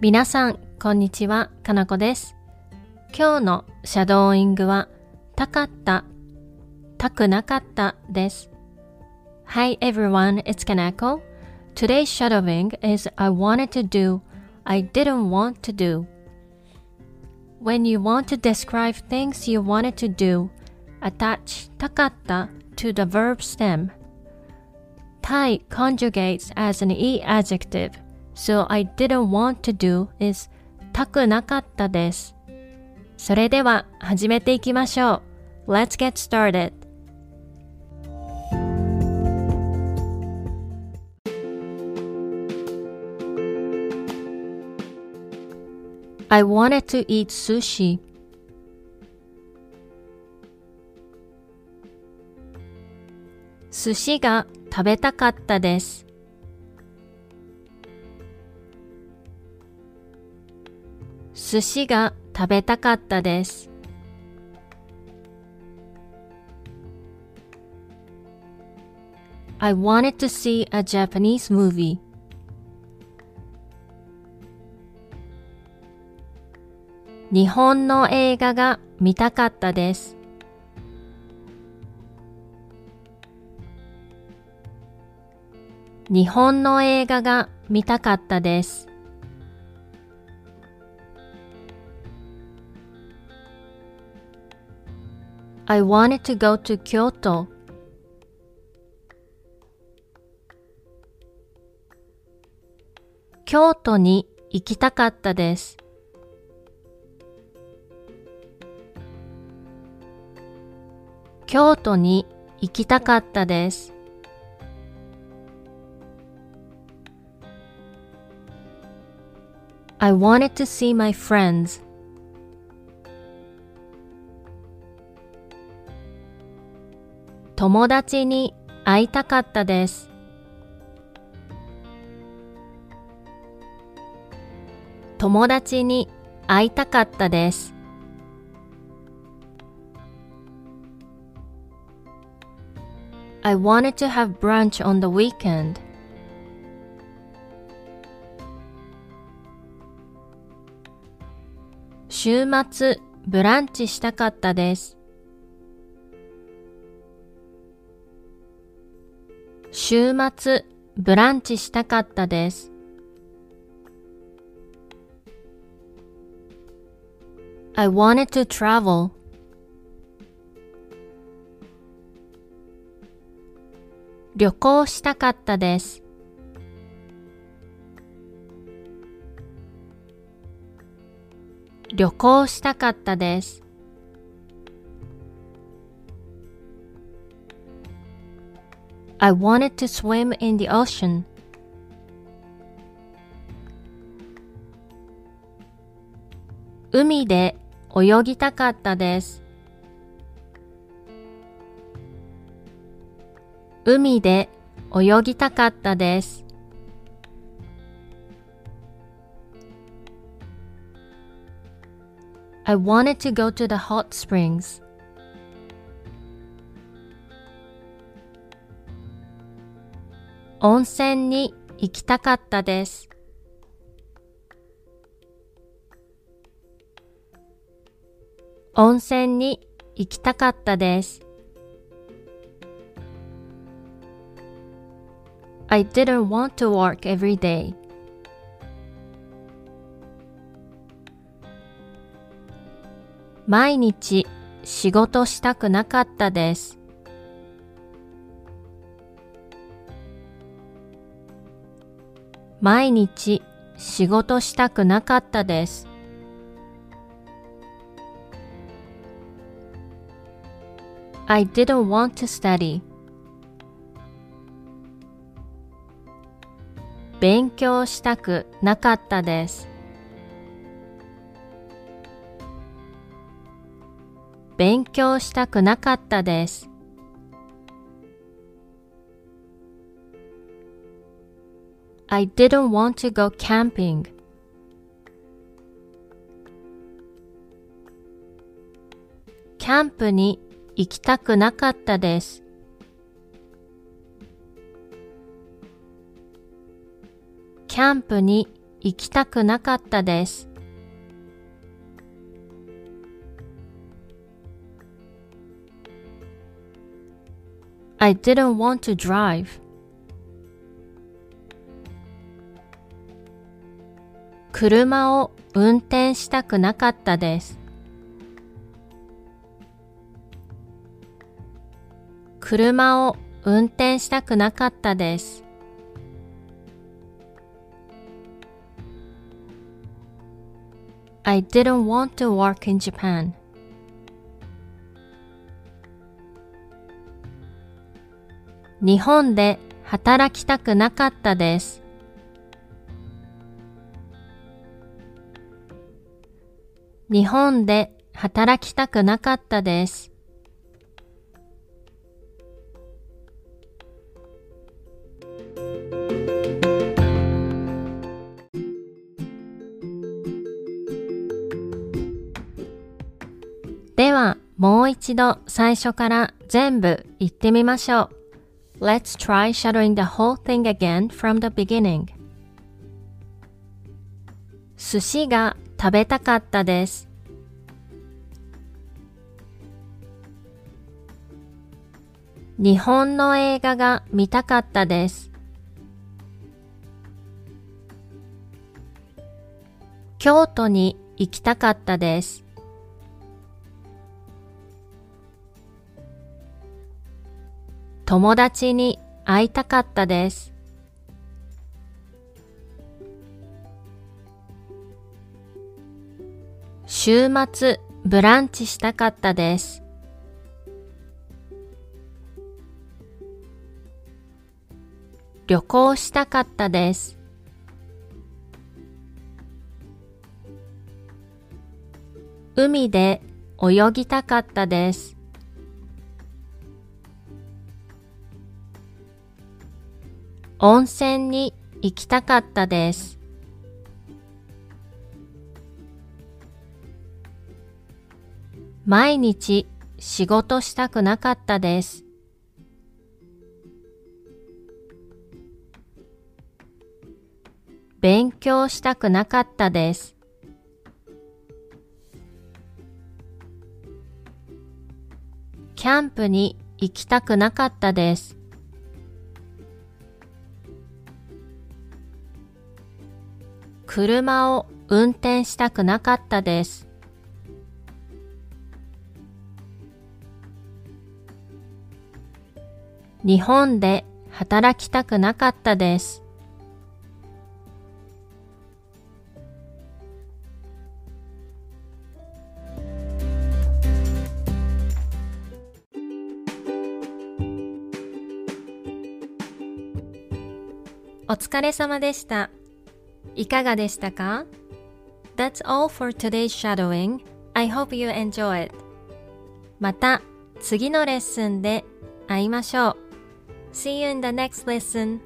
皆さん、こんにちは、かなこです。今日のシャドーイングは、たかった、たくなかったです。Hi everyone, it's Kanako. Today's shadowing is I wanted to do, I didn't want to do. When you want to describe things you wanted to do, attach たかった to the verb stem. Tai conjugates as an e adjective, so I didn't want to do is たくなかったです。それでは始めていきましょう。Let's get started. I wanted to eat sushi. 寿司が食べたかったです。寿司が食べたかったです。I wanted to see a Japanese movie. 日本の映画が見たかったです。日本の映画が見たかったです。I wanted to go to Kyoto. 京都に行きたかったです。京都に行きたかったです。I wanted to see my friends. 友達に会いたかったです。友達に会いたかったです。I wanted to have brunch on the weekend. 週末ブランチしたかったです。週末ブランチしたかったです。I wanted to travel. 旅行したかったです。旅行したかったです。I wanted to swim in the ocean. 海で泳ぎたかったです。海で泳ぎたかったです。I wanted to go to the hot springs. 温泉に行きたかったです。温泉に行きたかったです。I didn't want to work every day. 毎日仕事したくなかったです。毎日仕事したくなかったです。I didn't want to study. 勉強したくなかったです。勉強したくなかったです。I didn't want to go camping. キャンプに行きたくなかったです。キャンプに行きたくなかったです。I didn't want to drive. 車を運転したくなかったです。車を運転したくなかったです。I didn't want to work in Japan. 日本で働きたくなかったです。日本で働きたくなかったです。では、もう一度最初から全部言ってみましょう。Let's try shadowing the whole thing again from the beginning. 寿司が食べたかったです。日本の映画が見たかったです。京都に行きたかったです。友達に会いたかったです。週末ブランチしたかったです。旅行したかったです。海で泳ぎたかったです。温泉に行きたかったです。毎日仕事したくなかったです。勉強したくなかったです。キャンプに行きたくなかったです。車を運転したくなかったです。日本で働きたくなかったです。お疲れ様でした。いかがでしたか？That's all for today's shadowing. I hope you enjoy it. また次のレッスンで会いましょう。See you in the next lesson.